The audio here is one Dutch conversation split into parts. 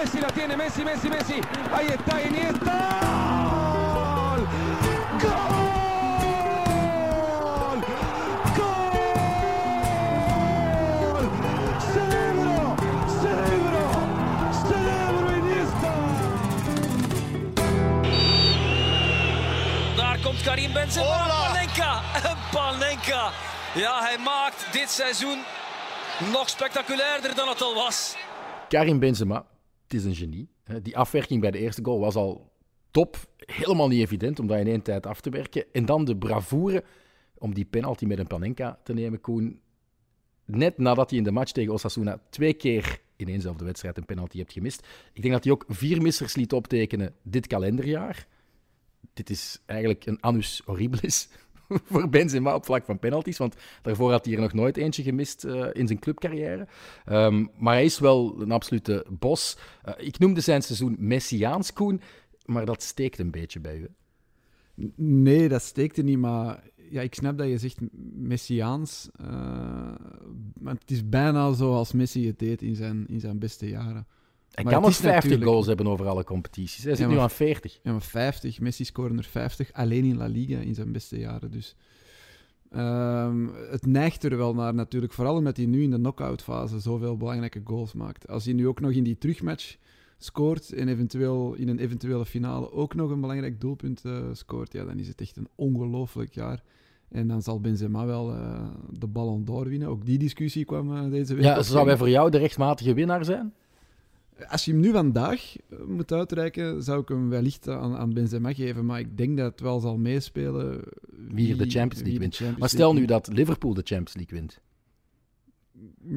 Messi la tiene, Messi, Messi, Messi. Ahí está Iniesta. ¡Gol! ¡Gol! ¡Cerebro! ¡Cerebro! ¡Cerebro Iniesta! Daar komt Karim Benzema. Hola. Panenka. Panenka. Ja, hij maakt dit seizoen nog spectaculairder dan het al was. Karim Benzema, het is een genie. Die afwerking bij de eerste goal was al top. Helemaal niet evident om dat in één tijd af te werken. En dan de bravoure om die penalty met een Panenka te nemen, Koen. Net nadat hij in de match tegen Osasuna twee keer in éénzelfde wedstrijd een penalty hebt gemist. Ik denk dat hij ook vier missers liet optekenen dit kalenderjaar. Dit is eigenlijk een annus horribilis voor Benzema op vlak van penalties. Want daarvoor had hij er nog nooit eentje gemist eh, in zijn clubcarrière. Ehm, maar hij is wel een absolute bos. Eh, ik noemde zijn seizoen Messiaans, Koen. Maar dat steekt een beetje bij u. Nee, dat steekt er niet, maar ja, ik snap dat je zegt Messiaans. eh, maar het is bijna zoals Messi het deed in zijn, in zijn beste jaren. Hij Maar kan nog is 50 natuurlijk- goals hebben over alle competities. Hij zit Ja, nu aan 40. Ja, maar 50. Messi scoorde er 50 alleen in La Liga in zijn beste jaren. Dus ehm, het neigt er wel naar natuurlijk. Vooral omdat hij nu in de knock-out fase zoveel belangrijke goals maakt. Als hij nu ook nog in die terugmatch scoort en eventueel in een eventuele finale ook nog een belangrijk doelpunt eh, scoort, ja, dan is het echt een ongelooflijk jaar. En dan zal Benzema wel eh, de Ballon d'Or winnen. Ook die discussie kwam eh, deze week. Ja, zou hij voor jou de rechtmatige winnaar zijn? Als je hem nu vandaag eh, moet uitreiken, zou ik hem wellicht aan, aan Benzema geven. Maar ik denk dat het wel zal meespelen Wie de Champions League wint. Champions Maar stel nu dat Liverpool de Champions League wint.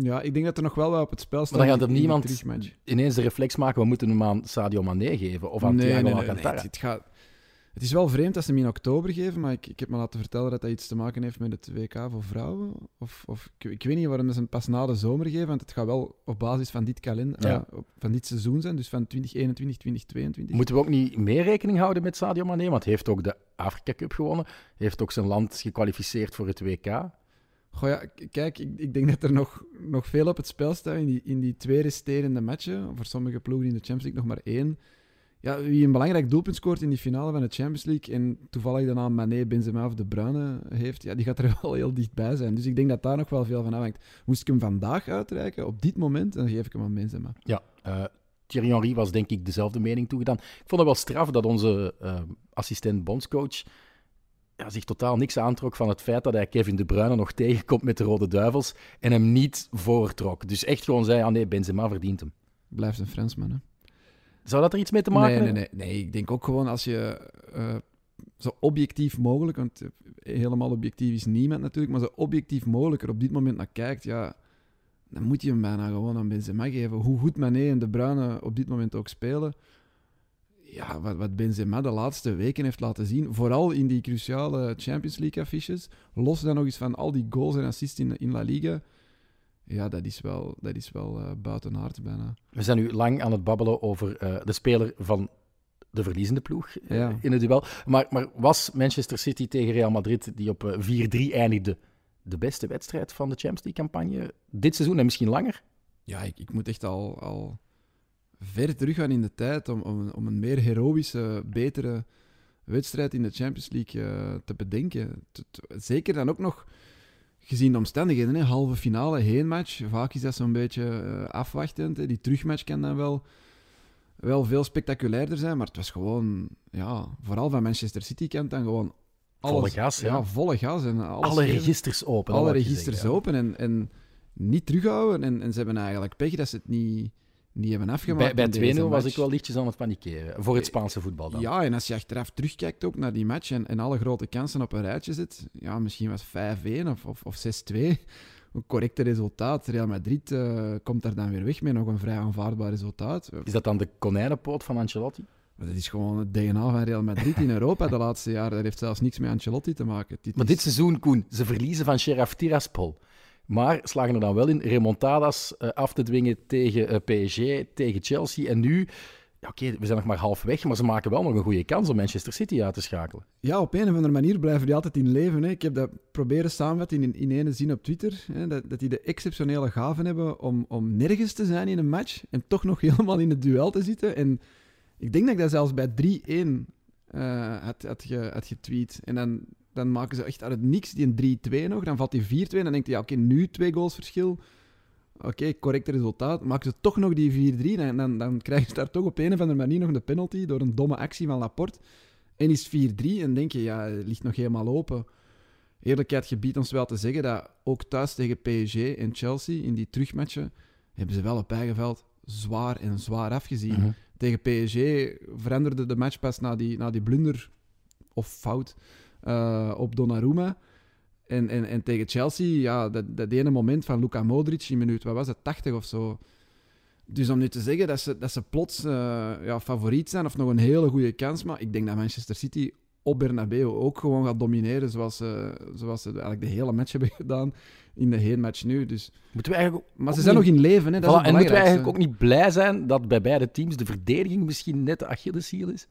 Ja, ik denk dat er nog wel wat op het spel staat. Maar dan gaat er niemand ineens de reflex maken, we moeten hem aan Sadio Mané geven. Of aan Nee, Thiago nee, nee, nee, Alcantara. het gaat... het is wel vreemd dat ze hem in oktober geven, maar ik, ik heb me laten vertellen dat dat iets te maken heeft met het WK voor vrouwen. Of, of ik, ik weet niet waarom ze hem pas na de zomer geven, want het gaat wel op basis van dit, kalender, Ja. eh, van dit seizoen zijn, dus van 2021, 2022. Moeten we ook niet meer rekening houden met Sadio Mané? Want hij heeft ook de Afrika Cup gewonnen. Heeft ook zijn land gekwalificeerd voor het WK. Goh ja, kijk, ik, ik denk dat er nog, nog veel op het spel staat in die, in die twee resterende matchen. Voor sommige ploegen in de Champions League nog maar één. Ja, wie een belangrijk doelpunt scoort in die finale van de Champions League en toevallig daarna Mané, Benzema of De Bruyne heeft, ja, die gaat er wel heel dichtbij zijn. Dus ik denk dat daar nog wel veel van afhangt. Moest ik hem vandaag uitreiken, op dit moment, dan geef ik hem aan Benzema. Ja, eh, Thierry Henry was denk ik dezelfde mening toegedaan. Ik vond het wel straf dat onze eh, assistent bondscoach ja, zich totaal niks aantrok van het feit dat hij Kevin De Bruyne nog tegenkomt met de Rode Duivels en hem niet voortrok. Dus echt gewoon zei, ah nee, Benzema verdient hem. Blijft een Fransman, hè? Zou dat er iets mee te maken nee, nee, hebben? nee, nee. Ik denk ook gewoon als je eh, zo objectief mogelijk, want eh, helemaal objectief is niemand natuurlijk, maar zo objectief mogelijk er op dit moment naar kijkt, ja, dan moet je hem bijna gewoon aan Benzema geven. Hoe goed Mané en De Bruyne op dit moment ook spelen, ja, wat, wat Benzema de laatste weken heeft laten zien, vooral in die cruciale Champions League affiches, los dan nog eens van al die goals en assists in, in La Liga, ja, dat is wel, dat is wel eh, buiten aard bijna. We zijn nu lang aan het babbelen over eh, de speler van de verliezende ploeg eh, Ja. in het duel. Maar, maar was Manchester City tegen Real Madrid, die op eh, 4-3 eindigde, de beste wedstrijd van de Champions League-campagne dit seizoen en misschien langer? Ja, ik, ik moet echt al, al ver teruggaan in de tijd om, om, om een meer heroïsche, betere wedstrijd in de Champions League eh, te bedenken. T- t- Zeker dan ook nog gezien de omstandigheden. Hè? Halve finale, heenmatch. Vaak is dat zo'n beetje eh, afwachtend. Hè? Die terugmatch kan dan wel, wel veel spectaculairder zijn, maar het was gewoon, ja, vooral van Manchester City kant dan gewoon alles, Volle gas, ja. volle gas. En alles Alle geven registers open. alle registers zeggen, open en, en niet terughouden. En, en ze hebben eigenlijk pech dat ze het niet, niet hebben afgemaakt. Bij, bij 2-0 was ik wel lichtjes aan het panikeren. Voor het Spaanse voetbal dan. Ja, en als je achteraf terugkijkt ook naar die match en, en alle grote kansen op een rijtje zet, ja, misschien was 5-1 of, of, of 6-2 een correcte resultaat. Real Madrid eh, komt daar dan weer weg met nog een vrij aanvaardbaar resultaat. Is dat dan de konijnenpoot van Ancelotti? Maar dat is gewoon het DNA van Real Madrid in Europa de laatste jaren. Dat heeft zelfs niks met Ancelotti te maken. Dit Maar is- dit seizoen, Koen, ze verliezen van Sheriff Tiraspol. Maar slagen er dan wel in remontadas eh, af te dwingen tegen eh, PSG, tegen Chelsea. En nu oké, we zijn nog maar halfweg, maar ze maken wel nog een goede kans om Manchester City uit te schakelen. Ja, op een of andere manier blijven die altijd in leven. Hè. Ik heb dat proberen samenvatten in, in ene zin op Twitter. Hè, dat, dat die de exceptionele gaven hebben om, om nergens te zijn in een match en toch nog helemaal in het duel te zitten. En ik denk dat ik dat zelfs bij 3-1 eh, had, had, had getweet. En dan, dan maken ze echt uit het niks die een 3-2 nog. Dan valt die 4-2 en dan denkt hij, ja, oké, nu twee goals verschil. Oké, correct resultaat. Maken ze toch nog die 4-3, dan, dan, dan krijgen ze daar toch op een of andere manier nog de penalty door een domme actie van Laporte. En is 4-3 en denk je, ja, het ligt nog helemaal open. Eerlijkheid gebiedt ons wel te zeggen dat ook thuis tegen PSG en Chelsea in die terugmatchen hebben ze wel op eigen veld zwaar en zwaar afgezien. Mhm. Tegen PSG veranderde de match pas na die, na die blunder of fout eh, op Donnarumma. En, en, en tegen Chelsea, ja, dat, dat ene moment van Luka Modric in minuut, wat was het, 80 of zo. Dus om nu te zeggen dat ze, dat ze plots eh, ja, favoriet zijn of nog een hele goede kans, maar ik denk dat Manchester City op Bernabeu ook gewoon gaat domineren zoals ze, zoals ze eigenlijk de hele match hebben gedaan in de heenmatch nu. Dus, Moeten we eigenlijk maar ze zijn niet- nog in leven, hè, dat is Voilà, en moeten we eigenlijk ook niet blij zijn dat bij beide teams de verdediging misschien net de Achilleshiel is?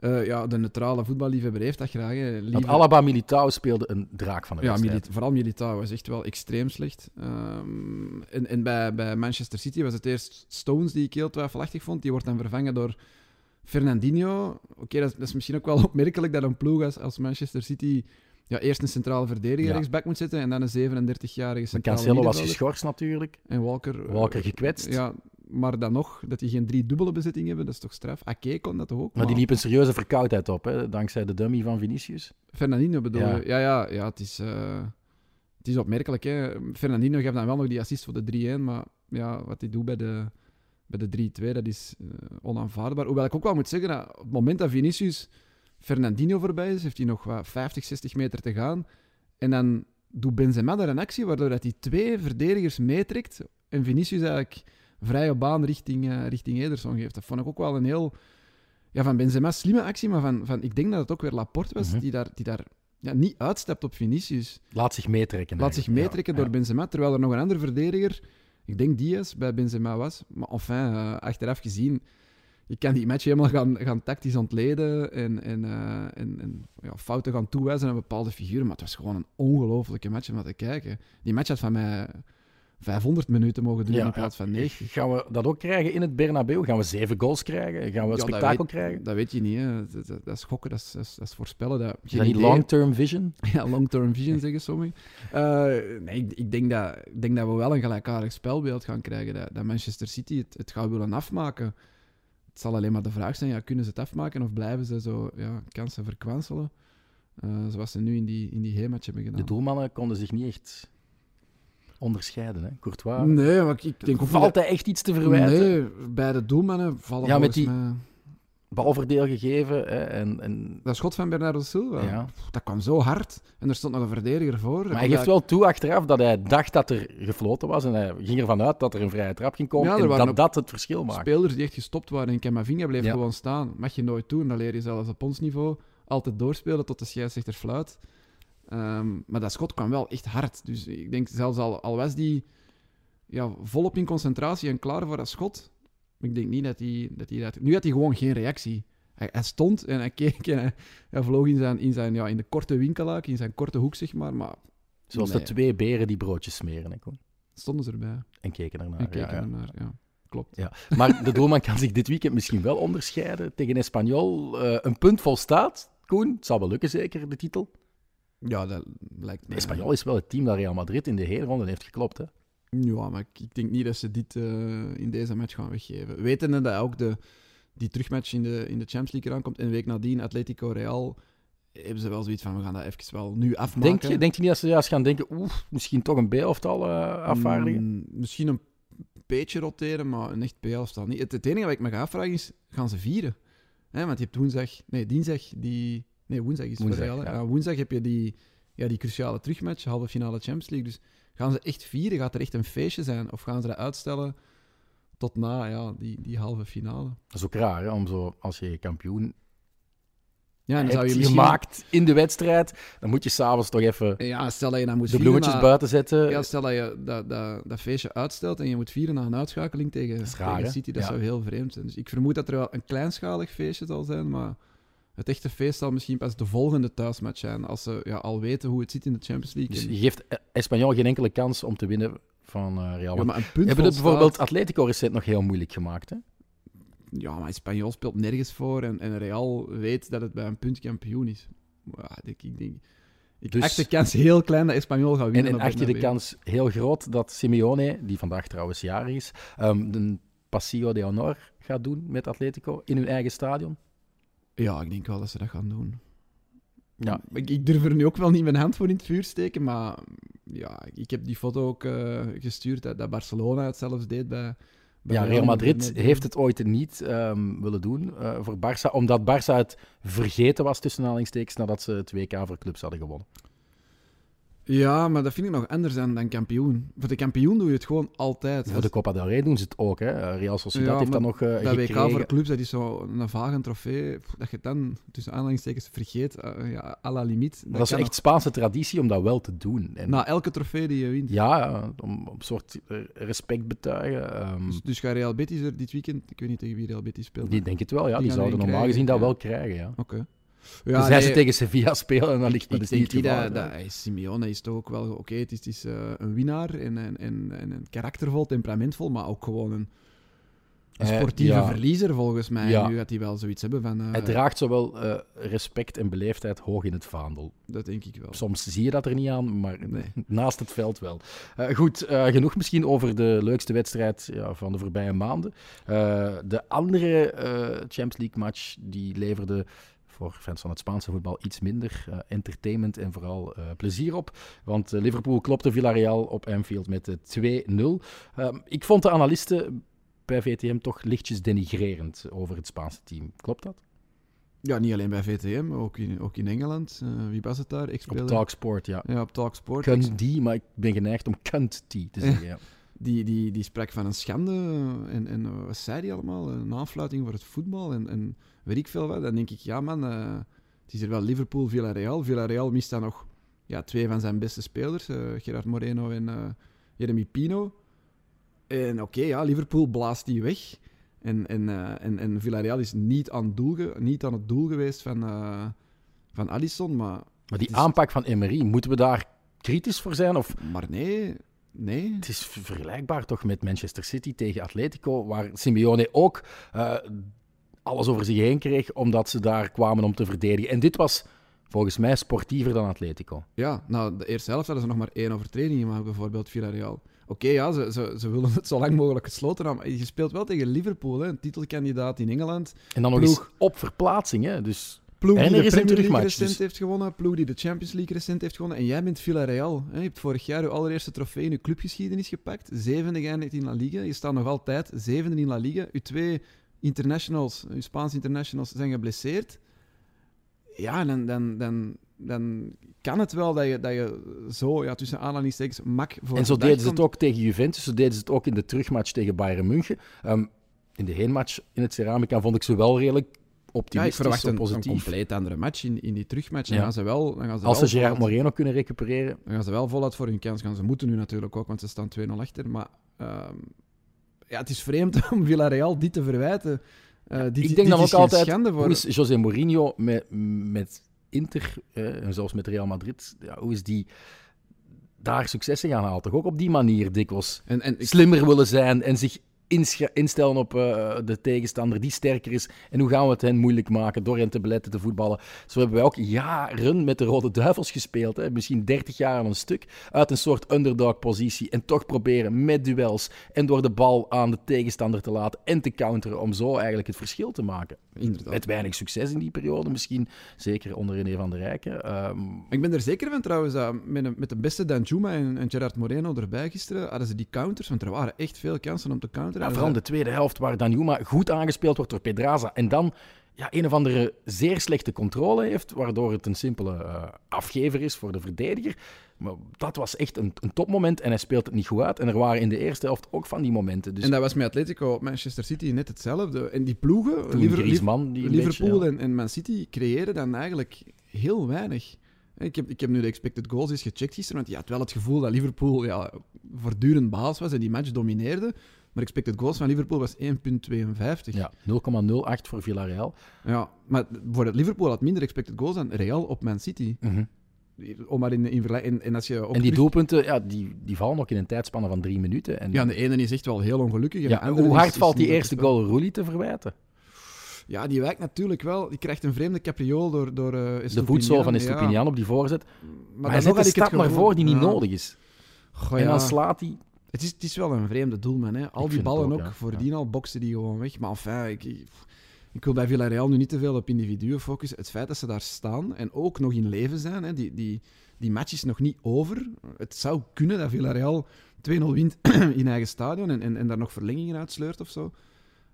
Eh, ja, de neutrale voetballiefhebber heeft dat graag. hè. Want Alaba Militao speelde een draak van de Ja, wedstrijd. Mili- vooral Militao was echt wel extreem slecht. Ehm, en en bij, bij Manchester City was het eerst Stones die ik heel twijfelachtig vond. Die wordt dan vervangen door Fernandinho. Oké, dat, is- dat is misschien ook wel opmerkelijk dat een ploeg als, als Manchester City ja, eerst een centrale verdediger Ja. rechtsback moet zetten en dan een 37-jarige Maar centrale Cancelo was geschorst natuurlijk. En Walker... eh, Walker gekwetst. Ja, maar dan nog, dat die geen drie dubbele bezetting hebben, dat is toch straf. Ake kon dat toch ook? Maar die liep een serieuze verkoudheid op, hè, dankzij de dummy van Vinicius. Fernandinho bedoel Ja. je? Ja, ja, ja het, is, eh, het is opmerkelijk. Hè? Fernandinho gaf dan wel nog die assist voor de 3-1, maar ja, wat hij doet bij de, bij de 3-2, dat is eh, onaanvaardbaar. Hoewel ik ook wel moet zeggen dat op het moment dat Vinicius Fernandinho voorbij is, heeft hij nog wat 50, 60 meter te gaan. En dan doet Benzema daar een actie waardoor dat hij twee verdedigers meetrekt en Vinicius eigenlijk vrije baan richting, eh, richting Ederson geeft. Dat vond ik ook wel een heel... Ja, van Benzema slimme actie, maar van, van, ik denk dat het ook weer Laporte was, Mhm. die daar, die daar ja, niet uitstapt op Vinicius. Laat zich meetrekken. Laat zich meetrekken Ja, door Benzema, terwijl er nog een andere verdediger, ik denk Diaz, bij Benzema was. Maar enfin, eh, achteraf gezien, je kan die match helemaal gaan, gaan tactisch ontleden en, en, eh, en, en ja, fouten gaan toewijzen aan bepaalde figuren. Maar het was gewoon een ongelofelijke match om naar te kijken. Die match had van mij 500 minuten mogen Ja, in plaats van 90. Gaan we dat ook krijgen in het Bernabeu? Gaan we zeven goals krijgen? Gaan we een Ja, dat spektakel weet- krijgen? Dat weet je niet. Hè. Dat, dat, dat is gokken, dat is, dat is, voorspellen. Dat, Is dat niet long-term vision? Ja, long-term vision zeggen sommigen. Eh, nee, ik, ik, denk dat, ik denk dat we wel een gelijkaardig spelbeeld gaan krijgen. Dat, dat Manchester City het, het gaat willen afmaken. Het zal alleen maar de vraag zijn, ja, kunnen ze het afmaken of blijven ze zo ja, kansen verkwanselen? Eh, zoals ze nu in die, in die hebben gedaan. De doelmannen konden zich niet echt onderscheiden. Hè? Courtois. Nee, maar ik, denk niet Valt dat- hij echt iets te verwijten? Nee, bij de doelmannen vallen Ja, met die- mij... Balverdeel gegeven. Hè? En, en... Dat schot van Bernardo Silva, Ja. dat kwam zo hard. En er stond nog een verdediger voor. Maar hij geeft wel toe achteraf dat hij dacht dat er gefloten was. En hij ging ervan uit dat er een vrije trap ging komen. Ja, en dat dat het verschil maakt. Spelers die echt gestopt waren en Camavinga bleef Ja. gewoon staan. Mag je nooit doen, dan leer je zelfs op ons niveau altijd doorspelen tot de scheidsrechter fluit. Ehm, maar dat schot kwam wel echt hard. Dus ik denk zelfs al, al was die ja, volop in concentratie en klaar voor dat schot, ik denk niet dat hij dat... hij dat... Nu had hij gewoon geen reactie. Hij, hij stond en hij keek en hij, hij vloog in, zijn, in, zijn, ja, in de korte winkelhaak, in zijn korte hoek, zeg maar. Maar Zoals Nee. de twee beren die broodjes smeren. Hè, Koen? stonden ze erbij en keken ernaar. en keken ja, ja. ernaar. Ja, klopt. Ja. Maar de doelman kan zich dit weekend misschien wel onderscheiden. Tegen Espanyol eh, een punt volstaat. Koen, het zal wel lukken zeker, de titel. Ja, dat lijkt me... Espanyol is wel het team dat Real Madrid in de hele ronde heeft geklopt. Hè? Ja, maar ik, ik denk niet dat ze dit eh, in deze match gaan weggeven. Wetende dat ook de, die terugmatch in de, in de Champions League eraan komt en een week nadien Atletico Real, hebben ze wel zoiets van, we gaan dat even wel nu afmaken. Denk je, denk je niet dat ze juist gaan denken, oeh, misschien toch een B-elftal eh afvaardigen? Mm, misschien een beetje roteren, maar een echt P-elftal niet. Het, het enige wat ik me ga afvragen is, gaan ze vieren? Hè, want je hebt woensdag... Nee, dinsdag die... Nee, woensdag is het voor Woensdag, Real. ja. Woensdag heb je die, ja, die cruciale terugmatch, halve finale Champions League. Dus gaan ze echt vieren? Gaat er echt een feestje zijn? Of gaan ze dat uitstellen tot na ja, die, die halve finale? Dat is ook raar, hè, om zo, als je kampioen Ja, dan zou je misschien... gemaakt in de wedstrijd, dan moet je s'avonds toch even Ja, stel dat je dan moet de bloemetjes na- buiten zetten. Ja, stel dat je dat, dat, dat feestje uitstelt en je moet vieren na een uitschakeling tegen, is raar, tegen? City. Dat Ja. zou heel vreemd zijn. Dus ik vermoed dat er wel een kleinschalig feestje zal zijn, maar het echte feest zal misschien pas de volgende thuismatch zijn. Als ze ja, al weten hoe het zit in de Champions League. Dus En- je geeft eh, Espanyol geen enkele kans om te winnen van eh, Real ja, maar een punt Hebben het bijvoorbeeld staat- Atletico recent nog heel moeilijk gemaakt, hè? Ja, maar Espanyol speelt nergens voor en, en Real weet dat het bij een punt kampioen is. Ja, ik, ik denk... Ik Dus- acht de kans heel klein dat Espanyol gaat En, winnen. en op acht je de kans heel groot dat Simeone, die vandaag trouwens jarig is, de Paseo de Honor gaat doen met Atletico in hun eigen stadion? Ja, ik denk wel dat ze dat gaan doen. Ja. Ik, ik durf er nu ook wel niet mijn hand voor in het vuur steken, maar ja, ik heb die foto ook eh, gestuurd dat, dat Barcelona het zelfs deed bij... bij Ja, Real Madrid heeft het ooit niet ehm, willen doen eh, voor Barça, omdat Barça het vergeten was tussen aanhalingstekens nadat ze het WK voor clubs hadden gewonnen. Ja, maar dat vind ik nog anders dan, dan kampioen. Voor de kampioen doe je het gewoon altijd. Voor de Copa del Rey doen ze het ook. Hè. Eh, Real Sociedad Ja, heeft dat nog eh Dat WK gekregen. voor clubs, dat is zo een vage trofee, dat je het dan tussen aanhalingstekens vergeet, eh, ja, à la limiet. Maar dat is echt Spaanse traditie om dat wel te doen. En. Na elke trofee die je wint. Ja, om een soort respect betuigen. ehm, Dus, dus gaat Real Betis er dit weekend, ik weet niet tegen wie Real Betis speelt. die denk het wel, ja. die zouden normaal gezien dat wel krijgen, ja. Oké. Ja, Tenzij nee, ze tegen Sevilla spelen, en dan ligt dat is niet het dat, geval. dat hij- Simeone is toch ook wel oké. het is, het is eh, een winnaar en, en, en, en een karaktervol, temperamentvol, maar ook gewoon een, een sportieve ja. verliezer volgens mij. Ja. Nu gaat hij wel zoiets hebben van. eh, Hij draagt zowel eh, respect en beleefdheid hoog in het vaandel. dat denk ik wel. Soms zie je dat er niet aan, maar Nee. naast het veld wel. Goed, genoeg misschien over de leukste wedstrijd ja, van de voorbije maanden. De andere Champions League match die leverde voor fans van het Spaanse voetbal iets minder eh, entertainment en vooral eh, plezier op. Want eh, Liverpool klopte Villarreal op Anfield met eh, 2-0. Ehm, ik vond de analisten bij VTM toch lichtjes denigrerend over het Spaanse team. Klopt dat? Ja, niet alleen bij VTM, ook in, ook in Engeland. Wie was het daar? Op. Talksport, ja. Ja, op Talksport. Kunt die, maar ik ben geneigd om kunt die te zeggen. Ja. Die, die, die sprak van een schande. eh, En, en eh, wat zei die allemaal? Een aanfluiting voor het voetbal. En, en weet ik veel wat. Dan denk ik, ja man, eh, het is er wel Liverpool, Villarreal. Villarreal mist dan nog ja, twee van zijn beste spelers. Gerard Moreno en Jeremy Pino. En oké, ja, Liverpool blaast die weg. En, en, en, en Villarreal is niet aan, het doel niet aan het doel geweest van, van Alisson. Maar, Maar die is- aanpak van Emery, moeten we daar kritisch voor zijn? Of maar nee, nee. het is vergelijkbaar toch met Manchester City tegen Atletico, waar Simeone ook eh, alles over zich heen kreeg, omdat ze daar kwamen om te verdedigen. En dit was volgens mij sportiever dan Atletico. Ja, nou, de eerste helft hadden ze nog maar één overtreding gemaakt, bijvoorbeeld Villarreal. Oké, ja, ze, ze, ze willen het zo lang mogelijk gesloten houden, maar je speelt wel tegen Liverpool, hè, een titelkandidaat in Engeland. En dan nog Ploeg. eens op verplaatsing. Hè? Dus Ploeg En die er de is een Premier League terugmatch, recent heeft gewonnen, ploeg die de Champions League recent heeft gewonnen. En jij bent Villarreal. Hè. Je hebt vorig jaar je allereerste trofee in je clubgeschiedenis gepakt. Zevende geëindigd in La Liga. Je staat nog altijd zevende in La Liga. Je twee internationals, je Spaanse internationals, zijn geblesseerd. Ja, dan, dan, dan, dan kan het wel dat je, dat je zo, ja, tussen aanhalingstekens, mak voor en zo deden ze het ook tegen Juventus, zo deden ze het ook in de terugmatch tegen Bayern München. Ehm, in de heenmatch in het Ceramica vond ik ze wel redelijk Ja, ik optimistisch, verwacht een, compleet andere match in, in die terugmatch. Dan Ja. gaan ze wel, dan gaan ze Als ze Gerard Moreno kunnen recupereren, Dan gaan ze wel voluit voor hun kans gaan. Ze moeten nu natuurlijk ook, want ze staan 2-0 achter. Maar ehm, ja, het is vreemd om Villarreal dit te verwijten. Eh, dit, ik dit denk dan is ook altijd, hoe is José Mourinho met, met Inter, eh, en zelfs met Real Madrid, ja, hoe is die daar successen gaan halen? Toch ook op die manier dikwijls En, en ik, slimmer willen zijn en zich instellen op eh, de tegenstander die sterker is. En hoe gaan we het hen moeilijk maken door hen te beletten te voetballen? Zo hebben wij ook jaren met de Rode Duivels gespeeld. Hè? Misschien 30 jaar aan een stuk. Uit een soort underdog-positie. En toch proberen met duels en door de bal aan de tegenstander te laten en te counteren om zo eigenlijk het verschil te maken. inderdaad. Met weinig succes in die periode misschien. Zeker onder René van der Rijken. Ehm, Ik ben er zeker van trouwens, dat met, met de beste Danjuma en, en Gerard Moreno erbij gisteren, hadden ze die counters, want er waren echt veel kansen om te counteren. Ja, En vooral in ze- de tweede helft, waar Danjuma goed aangespeeld wordt door Pedraza. En dan ja, een of andere zeer slechte controle heeft, waardoor het een simpele eh, afgever is voor de verdediger. Maar dat was echt een, een topmoment en hij speelt het niet goed uit. En er waren in de eerste helft ook van die momenten. Dus En dat was met Atletico op Manchester City net hetzelfde. En die ploegen, toen Liver- Griezmann, die een Liverpool beetje, ja. en, en Man City creëren dan eigenlijk heel weinig. Ik heb, ik heb nu de expected goals eens gecheckt gisteren, want je had wel het gevoel dat Liverpool ja, voortdurend baas was en die match domineerde. Maar expected goals van Liverpool was 1,52. Ja, 0,08 voor Villarreal. Ja, maar voor het Liverpool had minder expected goals dan Real op Man City. Om maar in, in. En, en als je ook Mhm. En die terug- doelpunten, ja, die, die vallen ook in een tijdspanne van drie minuten. En, Ja, de ene is echt wel heel ongelukkig. en Ja, andere hoe hard is valt die eerste goal Roelie te verwijten? Ja, die wijkt natuurlijk wel. Die krijgt een vreemde capriool door, door eh De voedsel van Ja, Estupinian op die voorzet. Maar, hij zet een stap naar voren die niet ja. nodig is. Goh, En dan slaat hij... Het is, het is wel een vreemde doelman. Hè. Al Ik die ballen ook, ook, ja. voordien al boksen die gewoon weg. Maar enfin, ik, ik, ik wil bij Villarreal nu niet te veel op individuen focussen. Het feit dat ze daar staan en ook nog in leven zijn, hè, die, die, die match is nog niet over. Het zou kunnen dat Villarreal 2-0 wint in eigen stadion en, en, en daar nog verlengingen uitsleurt of zo.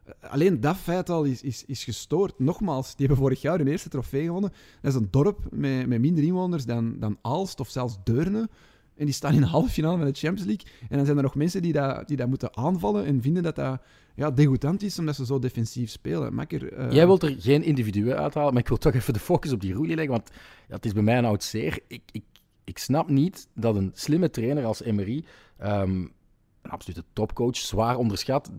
Eh, Alleen dat feit al is, is, is gestoord. Nogmaals, die hebben vorig jaar hun eerste trofee gewonnen. Dat is een dorp met, met minder inwoners dan, dan Aalst of zelfs Deurne. En die staan in de halve finale van de Champions League. En dan zijn er nog mensen die dat, die dat moeten aanvallen en vinden dat dat ja, degoutant is omdat ze zo defensief spelen. Makker, eh, Jij wilt er geen individuen uithalen, maar ik wil toch even de focus op die Roelie leggen, want ja, het is bij mij een oud zeer. Ik, ik, ik snap niet dat een slimme trainer als Emery, ehm, een absolute topcoach, zwaar onderschat,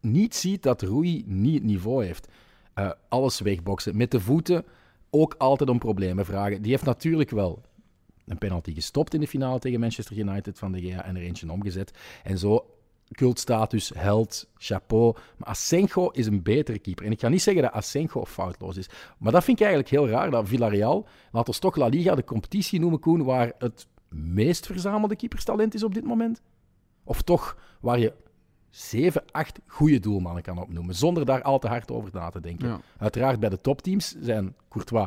niet ziet dat Rui niet het niveau heeft. Eh, alles wegboksen. Met de voeten ook altijd om problemen vragen. Die heeft natuurlijk wel een penalty gestopt in de finale tegen Manchester United van de Gea en er eentje omgezet. En zo cultstatus, held, chapeau. Maar Asenjo is een betere keeper. En ik ga niet zeggen dat Asenjo foutloos is. Maar dat vind ik eigenlijk heel raar, dat Villarreal, laten we toch La Liga de competitie noemen, Koen, waar het meest verzamelde keeperstalent is op dit moment. Of toch waar je zeven, acht goede doelmannen kan opnoemen, zonder daar al te hard over na te denken. Ja. Uiteraard bij de topteams zijn Courtois,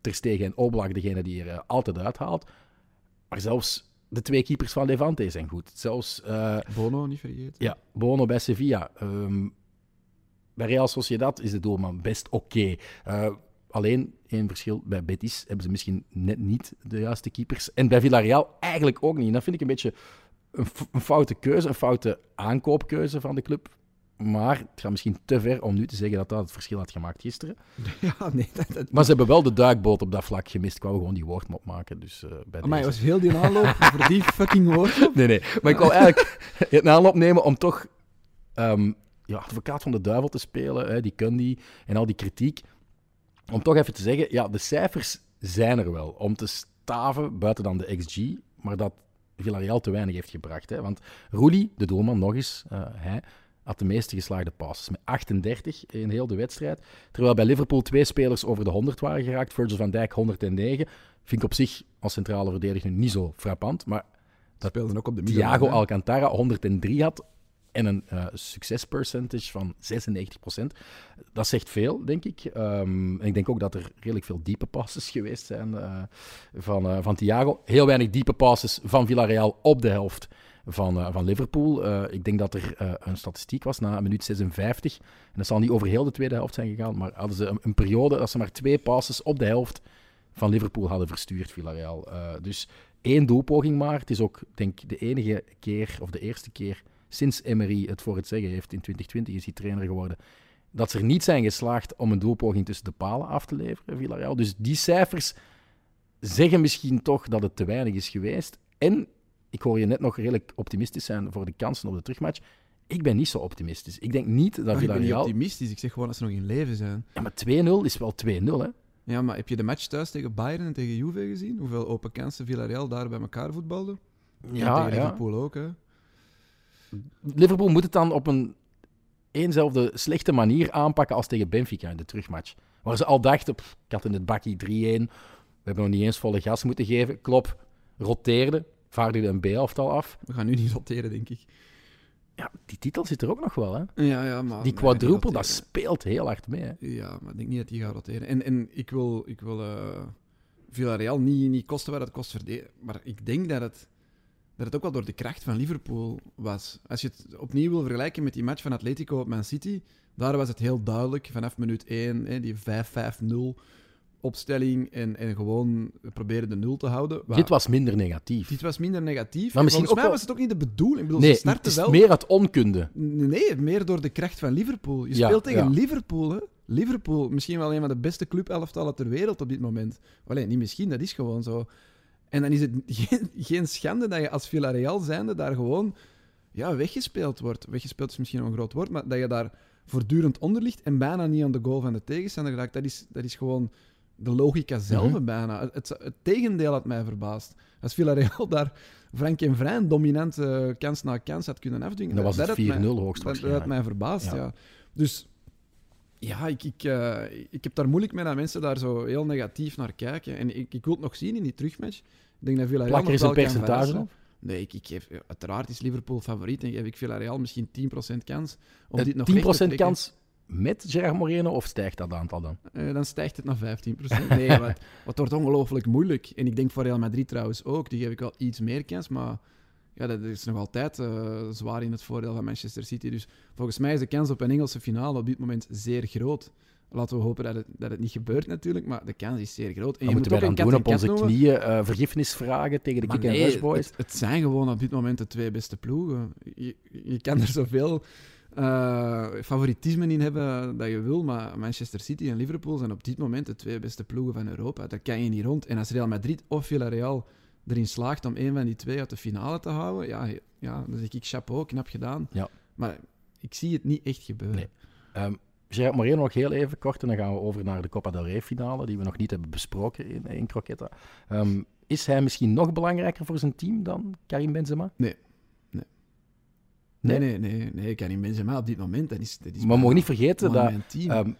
Ter Stegen en Oblak degene die er eh, altijd uithaalt. Maar zelfs de twee keepers van Levante zijn goed. Zelfs eh, Bono, niet vergeten. ja, Bono bij Sevilla. Ehm, bij Real Sociedad is de doelman best oké. Eh, alleen één verschil. Bij Betis hebben ze misschien net niet de juiste keepers. En bij Villarreal eigenlijk ook niet. En dat vind ik een beetje een, een foute keuze, een foute aankoopkeuze van de club. Maar het gaat misschien te ver om nu te zeggen dat dat het verschil had gemaakt gisteren. Ja, nee. Dat, dat... Maar ze hebben wel de duikboot op dat vlak gemist. Ik wou gewoon die woordmop maken. Dus, eh bij Amai, deze. was heel die aanloop voor die fucking woord. Nee, nee. Maar ik wil eigenlijk het aanloop nemen om toch ehm, ja, advocaat van de duivel te spelen, hè, die Kundy en al die kritiek. Om toch even te zeggen, ja, de cijfers zijn er wel. Om te staven, buiten dan de XG, maar dat Villarreal te weinig heeft gebracht. Hè. Want Roelie, de doelman, nog eens, eh, hij had de meeste geslaagde passes, met 38 in heel de wedstrijd. Terwijl bij Liverpool twee spelers over de 100 waren geraakt. Virgil van Dijk 109. Vind ik op zich als centrale verdediger niet zo frappant, maar Dat speelde ook op de middenlijn, Thiago. Alcantara 103 had en een eh succespercentage van 96%. Dat zegt veel, denk ik. Ehm, en ik denk ook dat er redelijk veel diepe passes geweest zijn eh, van, eh, van Thiago. Heel weinig diepe passes van Villarreal op de helft van, eh, van Liverpool. Eh, ik denk dat er eh, een statistiek was na minuut 56. En dat zal niet over heel de tweede helft zijn gegaan, maar hadden ze een, periode dat ze maar twee passes op de helft van Liverpool hadden verstuurd, Villarreal. Dus één doelpoging maar. Het is ook, denk de enige keer, of de eerste keer sinds Emery het voor het zeggen heeft, in 2020 is hij trainer geworden, dat ze er niet zijn geslaagd om een doelpoging tussen de palen af te leveren, Villarreal. Dus die cijfers zeggen misschien toch dat het te weinig is geweest. En ik hoor je net nog redelijk optimistisch zijn voor de kansen op de terugmatch. Ik ben niet zo optimistisch. Ik denk niet dat Maar ik ben niet Villarreal... optimistisch. Ik zeg gewoon dat ze nog in leven zijn. Ja, maar 2-0 is wel 2-0, hè? Ja, maar heb je de match thuis tegen Bayern en tegen Juve gezien? Hoeveel open kansen Villarreal daar bij elkaar voetbalde? en Ja, tegen ja. Liverpool ook, hè? Liverpool moet het dan op een eenzelfde slechte manier aanpakken als tegen Benfica in de terugmatch. Waar ze al dachten, pff, ik had in het bakkie 3-1, we hebben nog niet eens volle gas moeten geven. Klop, roteerde, vaardigde een B-elftal af. We gaan nu niet roteren, denk ik. Ja, die titel zit er ook nog wel, hè. Ja, ja, maar... Die quadruple, dat speelt heel hard mee. Hè. Ja, maar ik denk niet dat die gaat roteren. En, en ik wil, ik wil eh, Villarreal niet, niet kosten waar het kost verdedigen. Maar ik denk dat het, dat het ook wel door de kracht van Liverpool was. Als je het opnieuw wil vergelijken met die match van Atletico op Man City, daar was het heel duidelijk vanaf minuut 1, hè, die 5-5-0. Opstelling en, en gewoon proberen de nul te houden. Waar- Dit was minder negatief. dit was minder negatief. Maar En misschien volgens mij wel- was het ook niet de bedoeling. Ik bedoel, nee, ze starten het is wel... meer uit onkunde. Nee, meer door de kracht van Liverpool. Je Ja, speelt tegen ja. Liverpool, hè. Liverpool, misschien wel een van de beste clubelftallen ter wereld op dit moment. Alleen, niet misschien, dat is gewoon zo. En dan is het geen, geen schande dat je als Villarreal zijnde daar gewoon ja, weggespeeld wordt. Weggespeeld is misschien een groot woord, maar dat je daar voortdurend onder ligt en bijna niet aan de goal van de tegenstander raakt. Dat is, dat is gewoon de logica zelf Mhm. bijna. Het, het, tegendeel had mij verbaasd. Als Villarreal daar frank en vrij een dominante kans na kans had kunnen afdwingen. Dan was het had 4-0 mij- dat, dat had hoogstwaarschijnlijk. mij verbaasd, Ja. ja. Dus ja, ik, ik, eh, ik heb daar moeilijk mee dat mensen daar zo heel negatief naar kijken. En ik, ik wil het nog zien in die terugmatch. Ik denk dat Villarreal Plak er nog een wel kan percentage op. Nee, ik, ik geef, uiteraard is Liverpool favoriet en geef ik Villarreal misschien 10% kans om Eh, dit nog 10% recht te trekken. kans met Gerard Moreno of stijgt dat aantal dan? Eh, dan stijgt het naar 15%. Nee, wat, wat wordt ongelooflijk moeilijk. En ik denk voor Real Madrid trouwens ook. Die geef ik wel iets meer kans, maar ja, dat is nog altijd eh, zwaar in het voordeel van Manchester City. Dus volgens mij is de kans op een Engelse finale op dit moment zeer groot. Laten we hopen dat het, dat het niet gebeurt natuurlijk, maar de kans is zeer groot. En je moeten moet wij dan doen op onze noemen. knieën eh, vergiffenis vragen tegen de Maar Kick and nee, Rush Boys. Het, het zijn gewoon op dit moment de twee beste ploegen. Je, je kan er zoveel eh, favoritisme in hebben dat je wil, maar Manchester City en Liverpool zijn op dit moment de twee beste ploegen van Europa. Daar kan je niet rond. En als Real Madrid of Villarreal erin slaagt om een van die twee uit de finale te houden, ja, ja dan zeg ik chapeau, knap gedaan. Ja. Maar ik zie het niet echt gebeuren. Nee. Ehm Gerard Moreno nog heel even kort en dan gaan we over naar de Copa del Rey finale, die we nog niet hebben besproken in, in Croqueta. Ehm, is hij misschien nog belangrijker voor zijn team dan Karim Benzema? Nee. Nee? Nee, nee, nee, nee, Karim Benzema op dit moment, dat is, dat is Maar we mogen niet vergeten dat ehm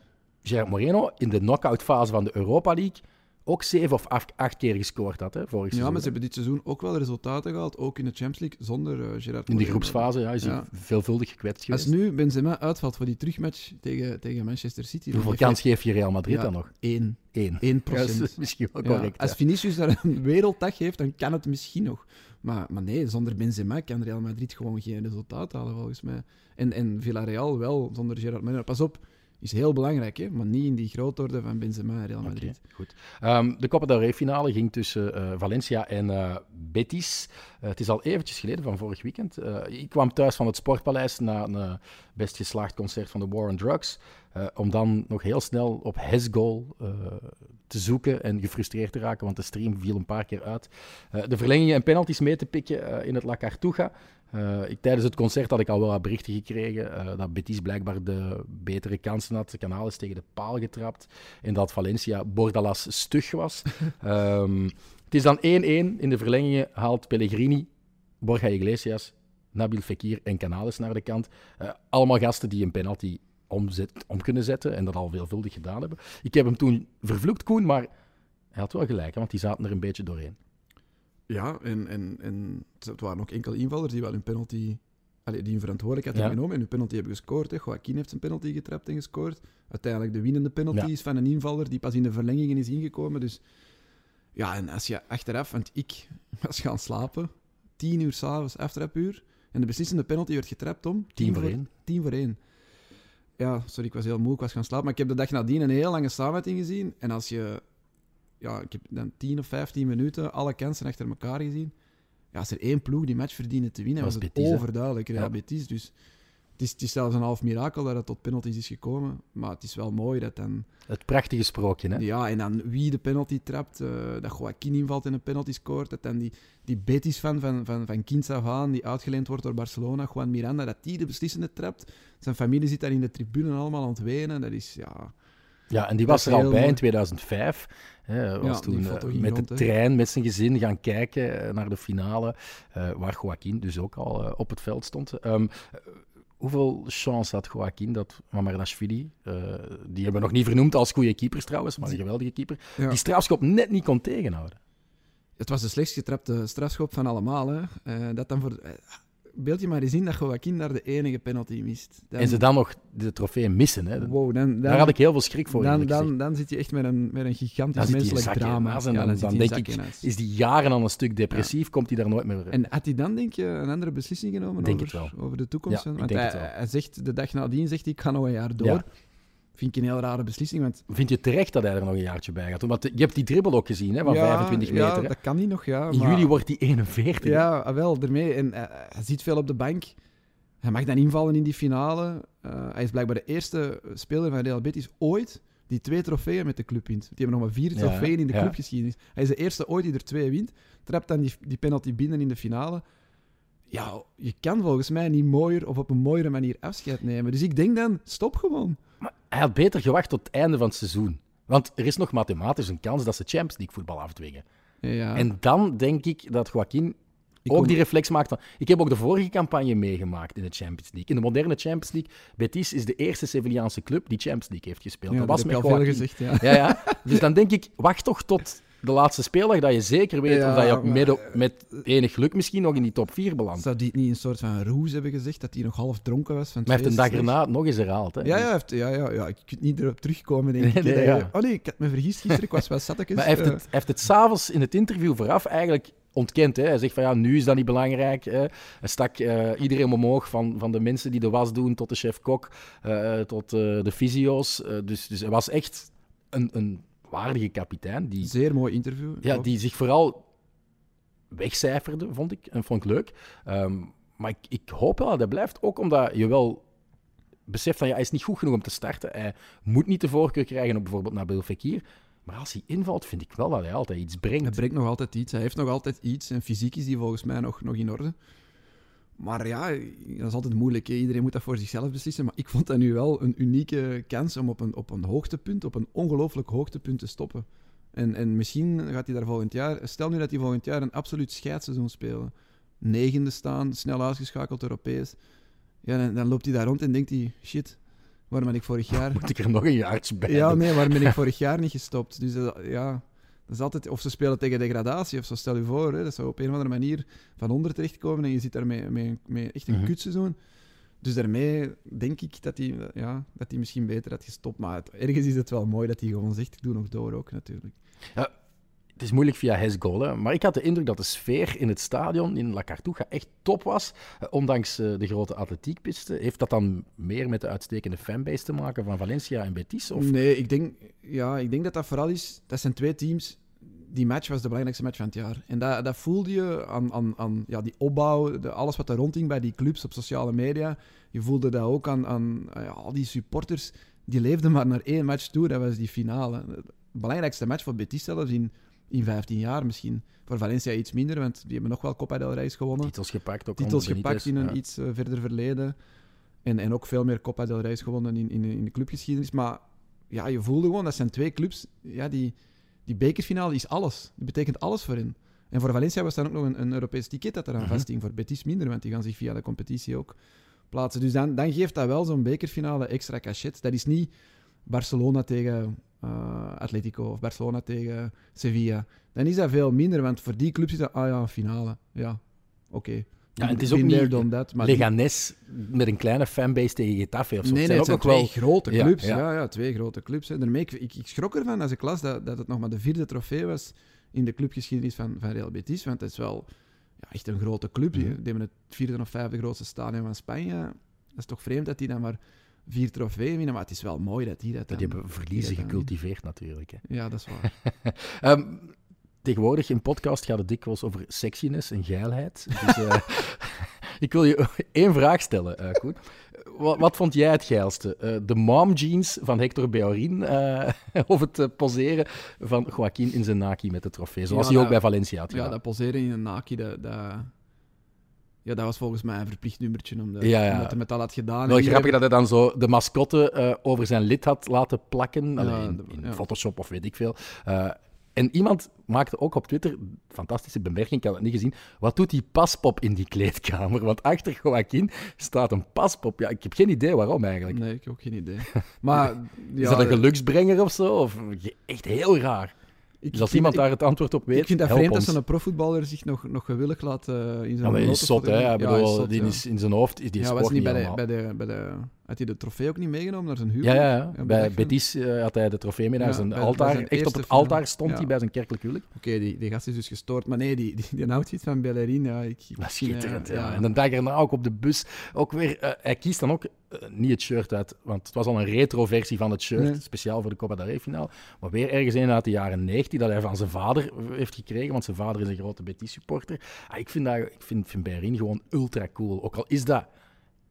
Gerard Moreno in de knock-out fase van de Europa League ook zeven of acht, acht keer gescoord had, hè, vorig Ja, seizoen. maar ze hebben dit seizoen ook wel resultaten gehaald, ook in de Champions League, zonder eh Gerard In de groepsfase ja, is hij Ja. veelvuldig gekwetst geweest. Als nu Benzema uitvalt voor die terugmatch tegen, tegen Manchester City... Hoeveel kans geef je Real Madrid Ja. dan nog? één. Eén. 1 Ja, dat is procent. misschien wel Ja, correct. als ja. Vinicius daar een werelddag heeft, dan kan het misschien nog. Maar, maar nee, zonder Benzema kan Real Madrid gewoon geen resultaat halen, volgens mij. En, en Villarreal wel, zonder Gerard Moreno. Pas op, is heel belangrijk, hè? maar niet in die grootorde van Benzema en Real Madrid. goed. Ehm, de Copa del Rey finale ging tussen eh, Valencia en eh, Betis. Eh, het is al eventjes geleden, van vorig weekend. Ik kwam thuis van het Sportpaleis na een best geslaagd concert van de War on Drugs. om dan nog heel snel op his goal eh, te zoeken en gefrustreerd te raken, want de stream viel een paar keer uit. Eh, de verlengingen en penalties mee te pikken eh, in het La Cartuja. Eh, ik, tijdens het concert had ik al wel wat berichten gekregen dat Betis blijkbaar de betere kansen had. De kanaal is tegen de paal getrapt. En dat Valencia Bordalas stug was. Ehm, het is dan 1-1. In de verlengingen haalt Pellegrini, Borja Iglesias, Nabil Fekir en Canales naar de kant. Allemaal gasten die een penalty omzet, om kunnen zetten en dat al veelvuldig gedaan hebben. Ik heb hem toen vervloekt, Koen, maar hij had wel gelijk, hè, want die zaten er een beetje doorheen. Ja, en, en, en het waren ook enkele invallers die wel hun penalty... Allee, die hun verantwoordelijkheid Ja. hebben genomen en hun penalty hebben gescoord. Hè. Joaquin heeft zijn penalty getrapt en gescoord. Uiteindelijk de winnende penalty Ja. is van een invaller die pas in de verlengingen is ingekomen. Dus ja, en als je achteraf... Want ik was gaan slapen, tien uur s'avonds, aftrapuur, en de beslissende penalty werd getrapt om... Tien voor één. Tien voor één. Ja, sorry, ik was heel moe, ik was gaan slapen. Maar ik heb de dag nadien een heel lange samenvatting gezien. En als je... Ja, ik heb dan 10 of 15 minuten alle kansen achter elkaar gezien. Ja, als er één ploeg die match verdiende te winnen, was was het Betis, overduidelijk Ja. Betis. Dus is, het is zelfs een half mirakel dat het tot penalties is gekomen. Maar het is wel mooi dat dan... Het prachtige sprookje, hè? Ja, en dan wie de penalty trapt, eh, dat Joaquin invalt en een penalty scoort, dat dan die, die Betis-fan van, van, van kinds af aan, die uitgeleend wordt door Barcelona, Juan Miranda, dat die de beslissende trapt. Zijn familie zit daar in de tribune allemaal aan het wenen. Dat is, ja... Ja, en die was er al bij in mooi. 2005. Hè, was Ja, toen eh, met rond, de trein, met zijn gezin gaan kijken eh, naar de finale, waar Joaquin dus ook al op het veld stond. Eh, hoeveel chance had Joaquin dat Mamardashvili, eh die hebben we nog niet vernoemd als goede keepers trouwens, maar een geweldige keeper, Ja. die strafschop net niet kon tegenhouden? Het was de slechtst getrapte strafschop van allemaal. Hè. Eh, dat dan voor... beeld je maar eens in dat Joaquin daar de enige penalty mist. Dan, En ze dan nog de trofee missen. Hè. Wow, dan, dan, Daar had ik heel veel schrik voor. dan, dan, dan zit je echt met een, met een gigantisch Dan menselijk drama. en Ja, dan, dan denk ik, is die jaren al een stuk depressief, komt hij daar nooit meer En had hij dan, denk je, een andere beslissing genomen Denk over, het wel. over de toekomst? Ja, Want denk hij, het wel. hij zegt de dag nadien, zegt hij, ik ga nog een jaar door. Ja. Vind ik een heel rare beslissing. Want Vind je terecht dat hij er nog een jaartje bij gaat? Want je hebt die dribbel ook gezien, hè, van ja, 25 meter. Ja, hè. dat kan niet nog, ja. In maar- juli wordt die 41. hè. Ja, ah, wel, daarmee. En eh, hij ziet veel op de bank. Hij mag dan invallen in die finale. Eh, hij is blijkbaar de eerste speler van Real Betis ooit die twee trofeeën met de club wint. Die hebben nog maar vier Ja, trofeeën in de ja. clubgeschiedenis. Hij is de eerste ooit die er twee wint. Trapt dan die, die penalty binnen in de finale. Ja, je kan volgens mij niet mooier of op een mooiere manier afscheid nemen. Dus ik denk dan, stop gewoon. Maar hij had beter gewacht tot het einde van het seizoen. Want er is nog mathematisch een kans dat ze Champions League voetbal afdwingen. Ja. En dan denk ik dat Joaquin Ik ook kom- die reflex maakt van... Ik heb ook de vorige campagne meegemaakt in de Champions League. In de moderne Champions League, Betis is de eerste Sevillaanse club die Champions League heeft gespeeld. ja, dat dat was met al veel gezegd, ja. Ja, ja. Dus dan denk ik, wacht toch tot de laatste speeldag, dat je zeker weet Ja, of dat je maar- met, met enig geluk misschien nog in die top 4 belandt. Zou die het niet een soort van roes hebben gezegd, dat hij nog half dronken was? Van het Maar hij heeft een dag erna het nog eens herhaald. Hè. Ja, ja, heeft, ja, ja, ja, ik kan niet erop terugkomen, denk Nee, ik. nee, ja. Oh nee, ik had me vergist gisteren, ik was wel zattekes. Maar hij heeft eh, het, heeft het s'avonds in het interview vooraf eigenlijk ontkend. Hè. Hij zegt van ja, nu is dat niet belangrijk. Hè. Hij stak eh, iedereen omhoog, van, van de mensen die de was doen tot de chef-kok, eh, tot eh, de fysio's. Eh, dus, dus hij was echt een, een waardige kapitein die, Zeer mooi interview. ja, Ook. die zich vooral wegcijferde, vond ik. En vond ik leuk. Ehm, maar ik, ik hoop wel dat hij blijft, ook omdat je wel beseft van ja, hij is niet goed genoeg om te starten. Hij moet niet de voorkeur krijgen op bijvoorbeeld Nabil Fekir. Maar als hij invalt, vind ik wel dat hij altijd iets brengt. Hij brengt nog altijd iets. Hij heeft nog altijd iets. En fysiek is die volgens mij nog, nog in orde. Maar ja, dat is altijd moeilijk. hè. Iedereen moet dat voor zichzelf beslissen. Maar ik vond dat nu wel een unieke kans om op een, op een hoogtepunt, op een ongelooflijk hoogtepunt te stoppen. En, en misschien gaat hij daar volgend jaar... Stel nu dat hij volgend jaar een absoluut scheidsseizoen spelen. Negende staan, snel uitgeschakeld Europees. Ja, dan, dan loopt hij daar rond en denkt hij... Shit, waarom ben ik vorig jaar... Moet ik er nog een jaartje bij Ja, nee, waarom ben ik vorig jaar niet gestopt? Dus dat- ja, dat is altijd... Of ze spelen tegen degradatie, of zo. Stel je voor, hè, dat zou op een of andere manier van onder terechtkomen en je zit daar met, met, echt een Mhm. kutseizoen. Dus daarmee denk ik dat hij, ja, dat misschien beter had gestopt. Maar het- ergens is het wel mooi dat hij gewoon zegt, ik doe nog door ook, natuurlijk. Het is moeilijk via his goal, maar ik had de indruk dat de sfeer in het stadion in La Cartuja echt top was. Eh, Ondanks eh, de grote atletiekpiste. Heeft dat dan meer met de uitstekende fanbase te maken van Valencia en Betis? Of... Nee, ik denk, ja, ik denk dat dat vooral is... Dat zijn twee teams... Die match was de belangrijkste match van het jaar. En dat, dat voelde je aan, aan, aan ja, die opbouw, de, alles wat er rondhing bij die clubs op sociale media. Je voelde dat ook aan, aan ja, al die supporters. Die leefden maar naar één match toe, dat was die finale. De belangrijkste match voor Betis zelfs in, in 15 jaar misschien. Voor Valencia iets minder, want die hebben nog wel Copa del Rey's gewonnen Titels gepakt ook titels gepakt in een ja. iets eh, verder verleden. En, en ook veel meer Copa del Rey's gewonnen in, in, in de clubgeschiedenis. Maar ja, je voelde gewoon, dat zijn twee clubs. Ja, die, die bekerfinale is alles. Die betekent alles voor hen. En voor Valencia was dan ook nog een, een Europees ticket dat eraan Mhm. vasthing. Voor Betis minder, want die gaan zich via de competitie ook plaatsen. Dus dan, dan geeft dat wel zo'n bekerfinale extra cachet. Dat is niet Barcelona tegen eh, Atletico of Barcelona tegen Sevilla. Dan is dat veel minder, want voor die clubs is dat, ah ja, finale. Ja, oké. Ja, en het is ook niet that, maar die- Leganes met een kleine fanbase tegen Getafe of zo. Nee, Het zijn ook twee wel... grote clubs. ja. Ja, ja, twee grote clubs. Hè. Daarmee, ik, ik, ik schrok ervan als ik las dat, dat het nog maar de vierde trofee was in de clubgeschiedenis van, van Real Betis. Want het is wel ja, echt een grote club. Die die hebben het vierde of vijfde grootste stadion van Spanje. Dat is toch vreemd dat die dan maar vier trofeeën winnen. Maar het is wel mooi dat die dat Die dan- hebben verliezen die dat dan gecultiveerd natuurlijk. Hè. Ja, dat is waar. Ehm, tegenwoordig in podcast gaat het dikwijls over sexiness en geilheid. Dus eh, ik wil je één vraag stellen, eh Koen. Wat, wat vond jij het geilste? Eh, de mom jeans van Hector Bellerin eh, of het poseren van Joaquin in zijn naki met de trofee? Zoals Ja, hij ook bij Valencia had ja, dat poseren in een naki, dat, dat, ja, dat was volgens mij een verplicht nummertje. Omdat, Ja, ja. omdat hij met al had gedaan. Wel grappig dat hij dan zo de mascotte eh, over zijn lid had laten plakken. Allee, in. Photoshop of weet ik veel. Eh, en iemand maakte ook op Twitter, fantastische bemerking, ik had het niet gezien, wat doet die paspop in die kleedkamer? Want achter Joaquin staat een paspop. Ja, ik heb geen idee waarom eigenlijk. Nee, ik heb ook geen idee. Maar Is ja, dat een geluksbrenger of zo? Of, echt heel raar. Ik Dus als iemand daar het antwoord op weet, Ik vind dat vreemd ons. dat zo'n profvoetballer zich nog, nog gewillig laat eh, in zijn Ja, maar die is zot, hè. Ja, bedoel, zot, die ja. is in zijn hoofd is die ja, sport was niet bij de, bij, de, bij de Had hij de trofee ook niet meegenomen naar zijn huwelijk? Ja, ja, ja. bij Betis eh, had hij de trofee mee naar Ja, zijn altaar. zijn Echt op het finale. altaar stond hij bij zijn kerkelijk huwelijk. Oké, die, die gast is dus gestoord. Maar nee, die, die, die outfit van Bellerin, ja... Ik, Dat schitterend, ja. En de dag erna ook op de bus. Ook weer, eh, hij kiest dan ook eh, niet het shirt uit, want het was al een retro-versie van het shirt, Nee. speciaal voor de Copa del Rey finale. Maar weer ergens een uit de jaren 90 dat hij van zijn vader heeft gekregen, want zijn vader is een grote Betis-supporter. Ah, ik vind, dat, ik vind, vind Bellerin gewoon ultra cool. Ook al is dat...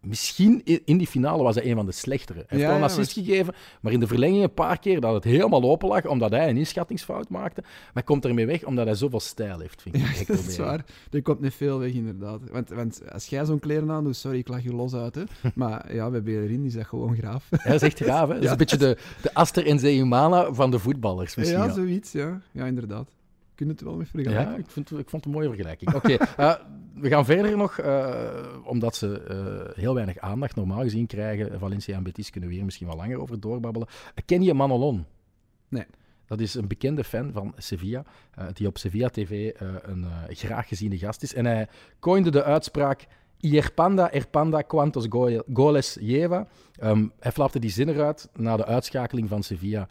Misschien in die finale was hij een van de slechtere. Hij heeft Ja, wel een ja, assist gegeven, maar in de verlenging een paar keer dat het helemaal open lag, omdat hij een inschattingsfout maakte. Maar hij komt ermee weg omdat hij zoveel stijl heeft, vind ik. Ja, dat is waar. Er komt niet veel weg, inderdaad. Want, want als jij zo'n kleren aan doet, sorry, ik lach je los uit, hè. Maar ja, bij Bellerin is dat gewoon graaf. Hij is echt gaaf, hè? Dat is een beetje de, de Aster en Zeeumana van de voetballers, misschien. ja, Ja, zoiets, ja. Ja, inderdaad. Kun je het wel mee vergelijken? Ja, ik, vind, ik vond het een mooie vergelijking. Oké, eh, we gaan verder nog, eh, omdat ze eh, heel weinig aandacht normaal gezien krijgen. Valencia en Betis kunnen we hier misschien wel langer over doorbabbelen. Ken je Manolon? Nee. Dat is een bekende fan van Sevilla, die op Sevilla TV een graag geziene gast is. En hij coinde de uitspraak Ierpanda, Erpanda, quantos go- goles lleva. Ehm, hij flapte die zin eruit na de uitschakeling van Sevilla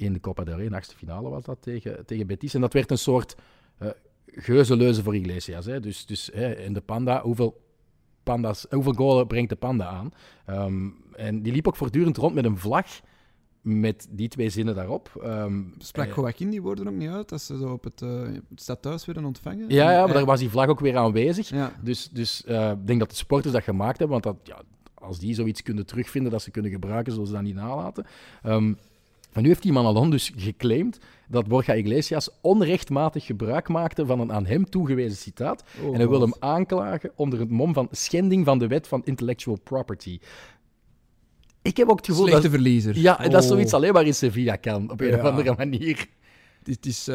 in de Copa del Rey. De achtste finale was dat tegen, tegen Betis. En dat werd een soort eh geuzenleuze voor Iglesias. Hè. Dus, dus hè, in de Panda, hoeveel, panda's, hoeveel golen brengt de Panda aan? Ehm, en die liep ook voortdurend rond met een vlag met die twee zinnen daarop. Ehm, Sprak eh, Joaquin die woorden ook niet uit als ze zo op het, eh, het stadhuis werden ontvangen? Ja, ja, maar En- daar was die vlag ook weer aanwezig. Ja, Dus, dus eh, ik denk dat de supporters dat gemaakt hebben, want dat, ja, als die zoiets kunnen terugvinden dat ze kunnen gebruiken, zullen ze dat niet nalaten. Ehm maar nu heeft die Manalon dus geclaimd dat Borja Iglesias onrechtmatig gebruik maakte van een aan hem toegewezen citaat. Oh, en hij wil hem aanklagen onder het mom van schending van de wet van intellectual property. Ik heb ook het gevoel Slechte dat... verliezer. Ja, dat is Oh. zoiets alleen maar in Sevilla kan, op een Ja. of andere manier. Het is, het is,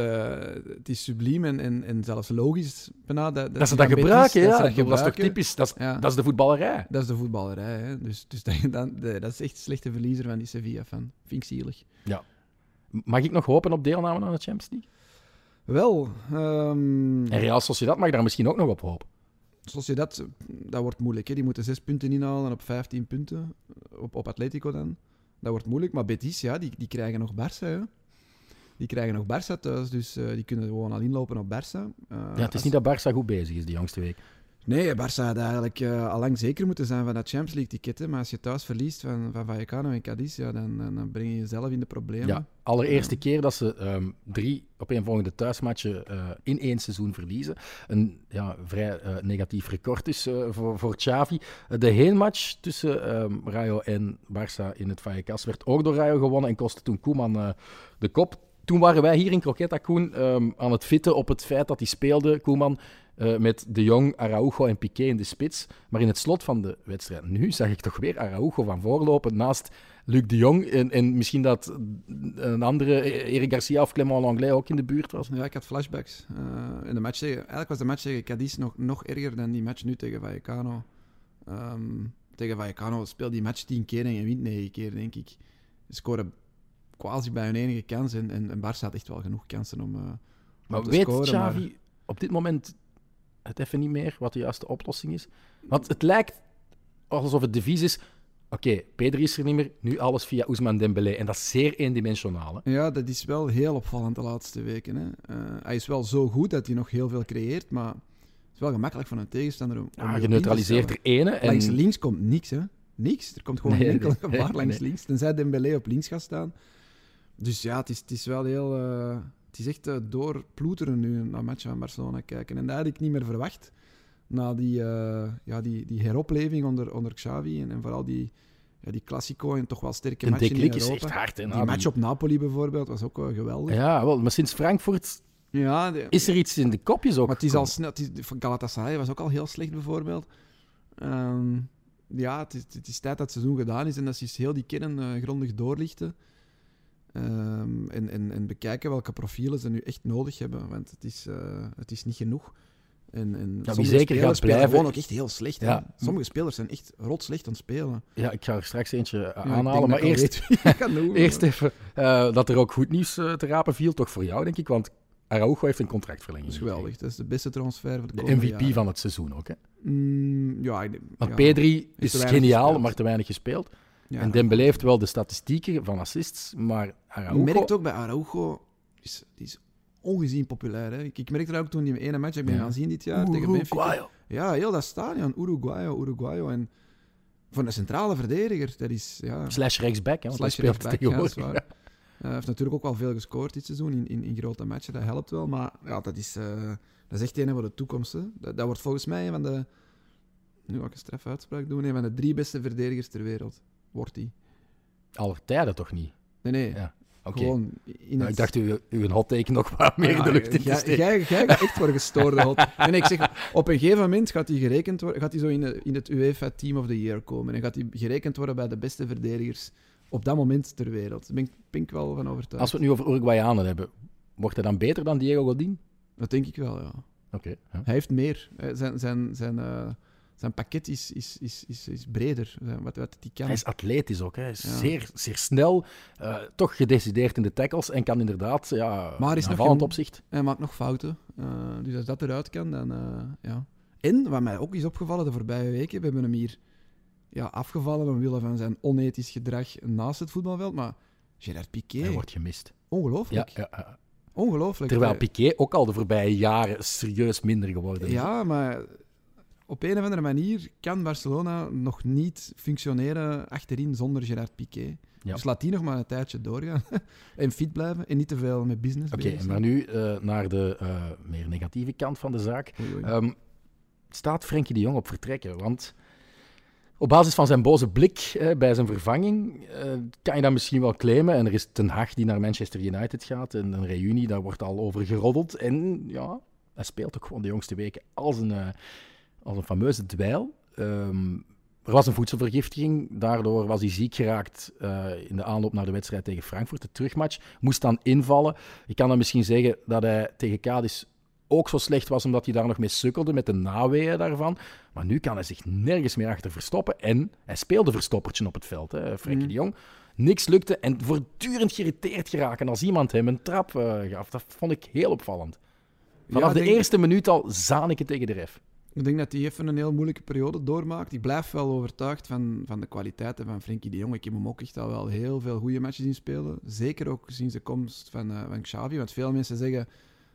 het is subliem en, en, en zelfs logisch bijna. Dat, Dat ze dat van Betis- gebruiken, ja. dat ze Dat, dat is toch typisch? Dat is, Ja. dat is de voetballerij. Dat is de voetballerij. Hè. Dus, dus dat, dat, dat is echt een slechte verliezer van die Sevilla-fan. Vind ik zielig. Mag ik nog hopen op deelname aan de Champions League? Wel, ehm, En Real Sociedad mag daar misschien ook nog op hopen. zoals je dat, dat wordt moeilijk. Hè. Die moeten zes punten inhalen op 15 punten. Op, op Atletico dan. Dat wordt moeilijk. Maar Betis, ja, die, die krijgen nog Barça. Hè. Die krijgen nog Barça thuis, dus eh, die kunnen gewoon al inlopen op Barça. Eh, Ja, het is als- niet dat Barça goed bezig is die jongste week. Nee, Barça had eigenlijk eh, al lang zeker moeten zijn van dat Champions League-ticket. hè. Maar als je thuis verliest van, van Vallecano en Cadiz, ja, dan, dan, breng je jezelf in de problemen. Ja, allereerste keer dat ze ehm, drie opeenvolgende thuismatchen eh, in één seizoen verliezen. Een ja, vrij negatief record dus voor, voor Xavi. De heenmatch tussen ehm, Rayo en Barça in het Vallecas werd ook door Rayo gewonnen en kostte toen Koeman de kop. Toen waren wij hier in Croqueta Koen ehm, aan het fitten op het feit dat hij speelde, Koeman, eh, met De Jong, Araujo en Piqué in de spits. Maar in het slot van de wedstrijd nu zag ik toch weer Araujo van voorlopen naast Luc de Jong. En, en misschien dat een andere, Eric Garcia of Clement Langlais, ook in de buurt was. Ja, ik had flashbacks. Eh, in de match tegen, eigenlijk was de match tegen Cadiz nog, nog erger dan die match nu tegen Vallecano. Ehm, tegen Vallecano speelt die match tien keer en je wint negen keer, denk ik. Scoren quasi bij hun enige kans en, en, en Barça had echt wel genoeg kansen om, om Maar te weet scoren. Xavi maar- op dit moment het even niet meer wat de juiste oplossing is? Want het lijkt alsof het devies is... Oké, Pedri is er niet meer, nu alles via Ousmane Dembélé. En dat is zeer eendimensionaal. Hè? Ja, dat is wel heel opvallend de laatste weken. Hè. Eh, hij is wel zo goed dat hij nog heel veel creëert, maar het is wel gemakkelijk van een tegenstander om. om Ja, je neutraliseert er ene. En... Langs links komt niks, hè? Niks. Er komt gewoon Nee, enkel nee, gevaar nee, langs links. Tenzij Dembélé op links gaat staan. Dus ja, het is, het is wel heel... eh, het is echt eh, doorploeteren nu naar matchen van Barcelona kijken. En dat had ik niet meer verwacht. Na die, eh, ja, die, die heropleving onder, onder Xavi en, en vooral die, ja, die Classico en toch wel sterke de matchen in deklik is Europa. echt hard. Hè, Die match op Napoli bijvoorbeeld was ook wel geweldig. Ja, wel, maar sinds Frankfurt Ja, de- is er iets in de kopjes ook. maar het is al snel. Het is, van Galatasaray was ook al heel slecht bijvoorbeeld. Ehm, ja, het is, het is tijd dat het seizoen gedaan is en dat ze eens heel die kern grondig doorlichten. Ehm, en, en, en bekijken welke profielen ze nu echt nodig hebben, want het is, eh, het is niet genoeg. En, en wie sommige zeker gaat blijven- gewoon ook echt heel slecht. Ja. Sommige spelers zijn echt rot slecht aan het spelen. Ja, ik ga er straks eentje eh, Ja, aanhalen. Maar eerst, wie eerst even eh, dat er ook goed nieuws te rapen viel. Toch voor jou, denk ik. Want Araujo heeft een contractverlenging. Dat is geweldig. Dat is de beste transfer voor de, De MVP jaren. van het seizoen ook. Hè? Mm, ja, Maar ja. Pedri is weinig geniaal, gespeeld. maar te weinig gespeeld. Ja, en Dembélé heeft wel de statistieken van assists, maar Je Araujo... merkt ook bij Araujo, is, die is ongezien populair. Hè? Ik, ik merkte dat ook toen die ene match, ik ben gaan zien dit jaar tegen Benfica. Uruguayo. Ja, heel dat stadion, Uruguayo, Uruguayo. En voor een centrale verdediger, dat is... Ja, Slash rechtsback, hè, want hij slash speelt ja, tegenwoordig. is waar. Hij heeft natuurlijk ook wel veel gescoord dit seizoen in, in, in grote matchen, dat helpt wel. Maar ja, dat is, eh, dat is echt een voor de toekomst. Dat, dat wordt volgens mij een van de... Nu ga ik een straf uitspraak doen. Een van de drie beste verdedigers ter wereld. Wordt hij. Aller tijden toch niet? Nee, nee. Ja. Gewoon in Nou, ik dacht u, een hot take nog wat meer in de Ja, lucht in te steken. Jij echt voor gestoorde hot. En ik zeg, op een gegeven moment gaat hij gerekend worden, gaat hij zo in, de, in het UEFA Team of the Year komen. En gaat hij gerekend worden bij de beste verdedigers op dat moment ter wereld. Daar ben ik, ben ik wel van overtuigd. Als we het nu over Uruguayanen hebben, wordt hij dan beter dan Diego Godin? Dat denk ik wel, ja. Oké. ja. Hij heeft meer. Zijn, zijn, zijn, eh, zijn pakket is, is, is, is, is breder. Wat, wat hij kan. Hij is atletisch ook. hè. Hij is Ja. zeer, zeer snel, eh, toch gedecideerd in de tackles en kan inderdaad ja, Maar is nog opzicht. Hij maakt nog fouten. Eh, dus als dat eruit kan, dan eh, ja. En, wat mij ook is opgevallen de voorbije weken, we hebben hem hier ja, afgevallen omwille van zijn onethisch gedrag naast het voetbalveld, maar Gerard Piqué, Hij wordt gemist. ongelooflijk. Ja, ja. Ongelooflijk. Terwijl Piqué ook al de voorbije jaren serieus minder geworden is. Ja, maar op een of andere manier kan Barcelona nog niet functioneren achterin zonder Gerard Piqué. Ja. Dus laat die nog maar een tijdje doorgaan. en fit blijven en niet te veel met business Oké, bezig zijn. maar nu eh, naar de eh, meer negatieve kant van de zaak. Oei, oei. Ehm, staat Frenkie de Jong op vertrekken? Want op basis van zijn boze blik eh, bij zijn vervanging eh, kan je dat misschien wel claimen. En er is Ten Hag die naar Manchester United gaat en een reunie, daar wordt al over geroddeld. En ja, hij speelt ook gewoon de jongste weken als een, als een fameuze dweil. Ehm, er was een voedselvergiftiging, daardoor was hij ziek geraakt eh, in de aanloop naar de wedstrijd tegen Frankfurt, de terugmatch. Moest dan invallen. Ik kan dan misschien zeggen dat hij tegen Cadiz ook zo slecht was omdat hij daar nog mee sukkelde met de naweeën daarvan. Maar nu kan hij zich nergens meer achter verstoppen. En hij speelde verstoppertje op het veld, hè, Frenkie Mhm. de Jong. Niks lukte en voortdurend geïrriteerd geraken als iemand hem een trap eh, gaf. Dat vond ik heel opvallend. Vanaf Ja, de denk- eerste minuut al zaan ik het tegen de ref. Ik denk dat hij even een heel moeilijke periode doormaakt. Ik blijf wel overtuigd van, van de kwaliteiten van Frenkie de Jong. Ik heb hem ook echt al wel heel veel goede matches zien spelen. Zeker ook sinds de komst van, eh, van Xavi. Want veel mensen zeggen,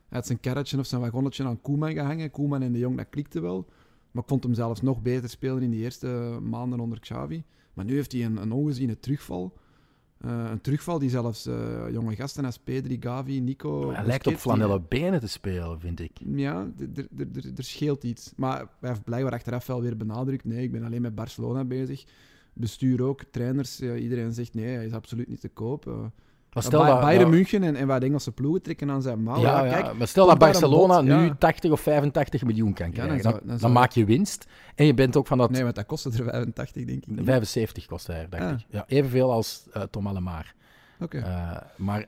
hij had zijn karretje of zijn wagonnetje aan Koeman gehangen. Koeman en de Jong, dat klikte wel. Maar ik vond hem zelfs nog beter spelen in die eerste maanden onder Xavi. Maar nu heeft hij een, een ongeziene terugval. Eh, een terugval die zelfs eh, jonge gasten als Pedri, Gavi, Nico... hij lijkt op flanellen benen te spelen, vind ik. ja, er scheelt iets. Maar hij heeft blijkbaar achteraf wel weer benadrukt. Nee, ik ben alleen met Barcelona bezig. Bestuur ook, trainers, iedereen zegt nee, hij is absoluut niet te koop. Maar stel dat, Bayern München en, en wat Engelse ploegen trekken aan zijn mouw. ja, Ja, ja, kijk, maar stel dat Barcelona nu ja. 80 of 85 miljoen kan krijgen. dan, dan dan zou- maak je winst. En je bent ook van dat Nee, want dat kostte er 85, denk ik. niet. 75 kost hij, dacht Ah. ik. Ja, evenveel als eh, Tom Allemar. Oké. Eh, maar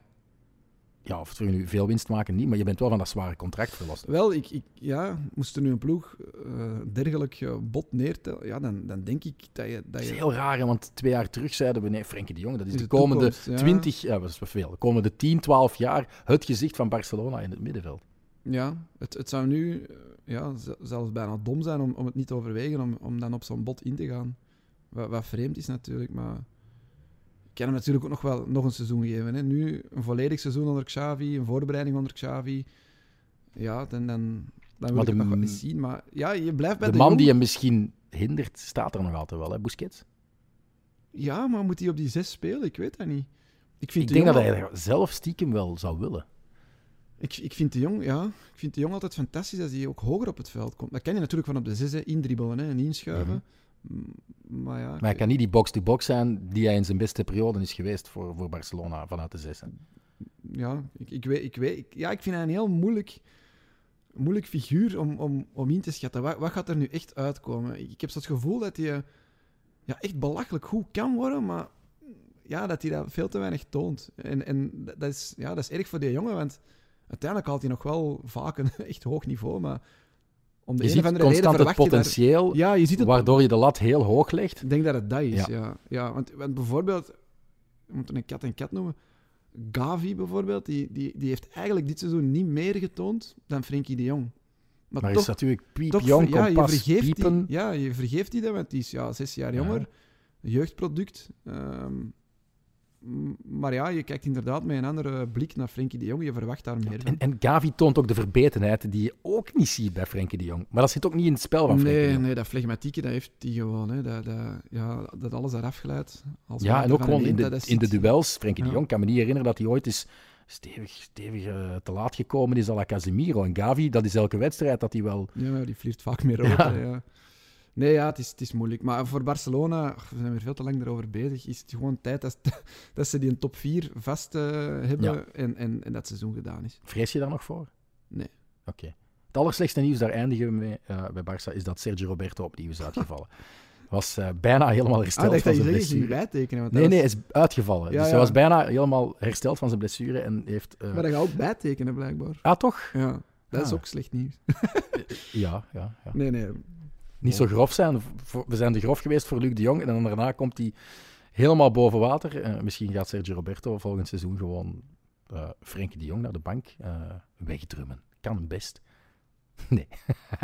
ja, of we nu veel winst maken, niet. Maar je bent wel van dat zware contract verlost. Wel, ik, ik, ja, moest er nu een ploeg eh, dergelijk eh, bot neertellen, ja, dan, dan denk ik dat je... Dat Dat is je heel raar, hè, want twee jaar terug zeiden we, nee, Frenkie de Jong, dat is Is de de komende toekomst, ja. 20, ja, dat is wel veel, de komende 10, 12 jaar het gezicht van Barcelona in het middenveld. Ja, het, het zou nu eh, ja, zelfs bijna dom zijn om, om het niet te overwegen, om, om dan op zo'n bot in te gaan. Wat, wat vreemd is natuurlijk, maar kan hem natuurlijk ook nog wel nog een seizoen geven. Hè. Nu een volledig seizoen onder Xavi, een voorbereiding onder Xavi. Ja, dan, dan, dan wil Maar ik de nog wel eens zien. Maar ja, je blijft bij De de, man die hem misschien hindert, staat er nog altijd wel, hè, Busquets. Ja, maar moet hij op die zes spelen? Ik weet dat niet. Ik vind, Ik de denk dat hij zelf stiekem wel zou willen. Ik, ik, vind de jong, ja, ik vind de jong altijd fantastisch als hij ook hoger op het veld komt. Dat kan je natuurlijk van op de zes hè, indribbelen hè, en inschuiven. M- Maar ja. Maar hij kan niet die box-to-box zijn die hij in zijn beste periode is geweest voor, voor Barcelona vanuit de zes. hè. ja, ik, ik weet, ik weet, ik- ja, ik vind hij een heel moeilijk, moeilijk figuur om, om, om in te schatten. Wat, wat gaat er nu echt uitkomen? Ik, ik heb zo het gevoel dat hij ja, echt belachelijk goed kan worden, maar ja, dat hij dat veel te weinig toont. En, en dat, dat is, ja, dat is erg voor die jongen, want uiteindelijk haalt hij nog wel vaak een echt hoog niveau, maar om de Je ziet constant het je daar... potentieel Ja, je ziet het waardoor je de lat heel hoog legt. Ik denk dat het dat is, Ja. ja. ja. want, want bijvoorbeeld, we moeten een kat en kat noemen. Gavi bijvoorbeeld, die, die, die heeft eigenlijk dit seizoen niet meer getoond dan Frenkie de Jong. Maar, Maar toch, is natuurlijk piep toch jong, ja, je vergeeft piepen. die, ja, je vergeeft die dat, want die is ja, zes jaar jonger. jeugdproduct. Ehm, maar ja, je kijkt inderdaad met een andere blik naar Frenkie de Jong. Je verwacht daar meer van. En, en Gavi toont ook de verbetenheid die je ook niet ziet bij Frenkie de Jong. Maar dat zit ook niet in het spel van Frenkie de Nee, Jong. nee, dat flegmatieke, dat heeft hij gewoon. Hè. Dat, dat, ja, dat alles eraf glijdt. Als Ja, en ook gewoon in de, is in de duels. Frenkie de. Jong kan me niet herinneren dat hij ooit eens stevig, stevig eh, te laat gekomen is à la Casemiro. En Gavi, dat is elke wedstrijd dat hij wel... Ja, die vliegt vaak meer. Ja. hè, Ja. Nee, ja, het is, het is moeilijk. Maar voor Barcelona, we zijn er veel te lang erover bezig, is het gewoon tijd dat, dat ze die een top 4 vast eh, hebben Ja. en, en, en dat seizoen gedaan is. Vrees je daar nog voor? Nee. Oké. Het allerslechtste nieuws, daar eindigen we mee eh, bij Barça, is dat Sergio Roberto opnieuw is uitgevallen. Was eh, bijna helemaal Ah, hersteld van zijn blessure. bijtekenen. Nee, nee, hij is uitgevallen. Ja, dus hij was bijna helemaal hersteld van zijn blessure en heeft... eh, Maar dat gaat ook bijtekenen, blijkbaar. Ah, toch? Ja, dat is Ah. ook slecht nieuws. Ja, ja, ja. Nee, nee. Niet zo grof zijn. We zijn te grof geweest voor Luc de Jong en dan daarna komt hij helemaal boven water. Eh, misschien gaat Sergio Roberto volgend seizoen gewoon eh Frenkie de Jong naar de bank eh, wegdrummen. Kan best. Nee.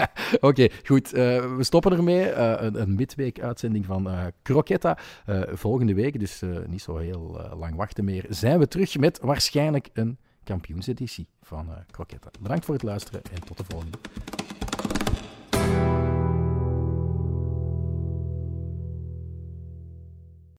Oké, goed. we stoppen ermee. Een, een midweek-uitzending van eh Croquetta. Volgende week, dus niet zo heel lang wachten meer, zijn we terug met waarschijnlijk een kampioenseditie van Croquetta. Bedankt voor het luisteren en tot de volgende.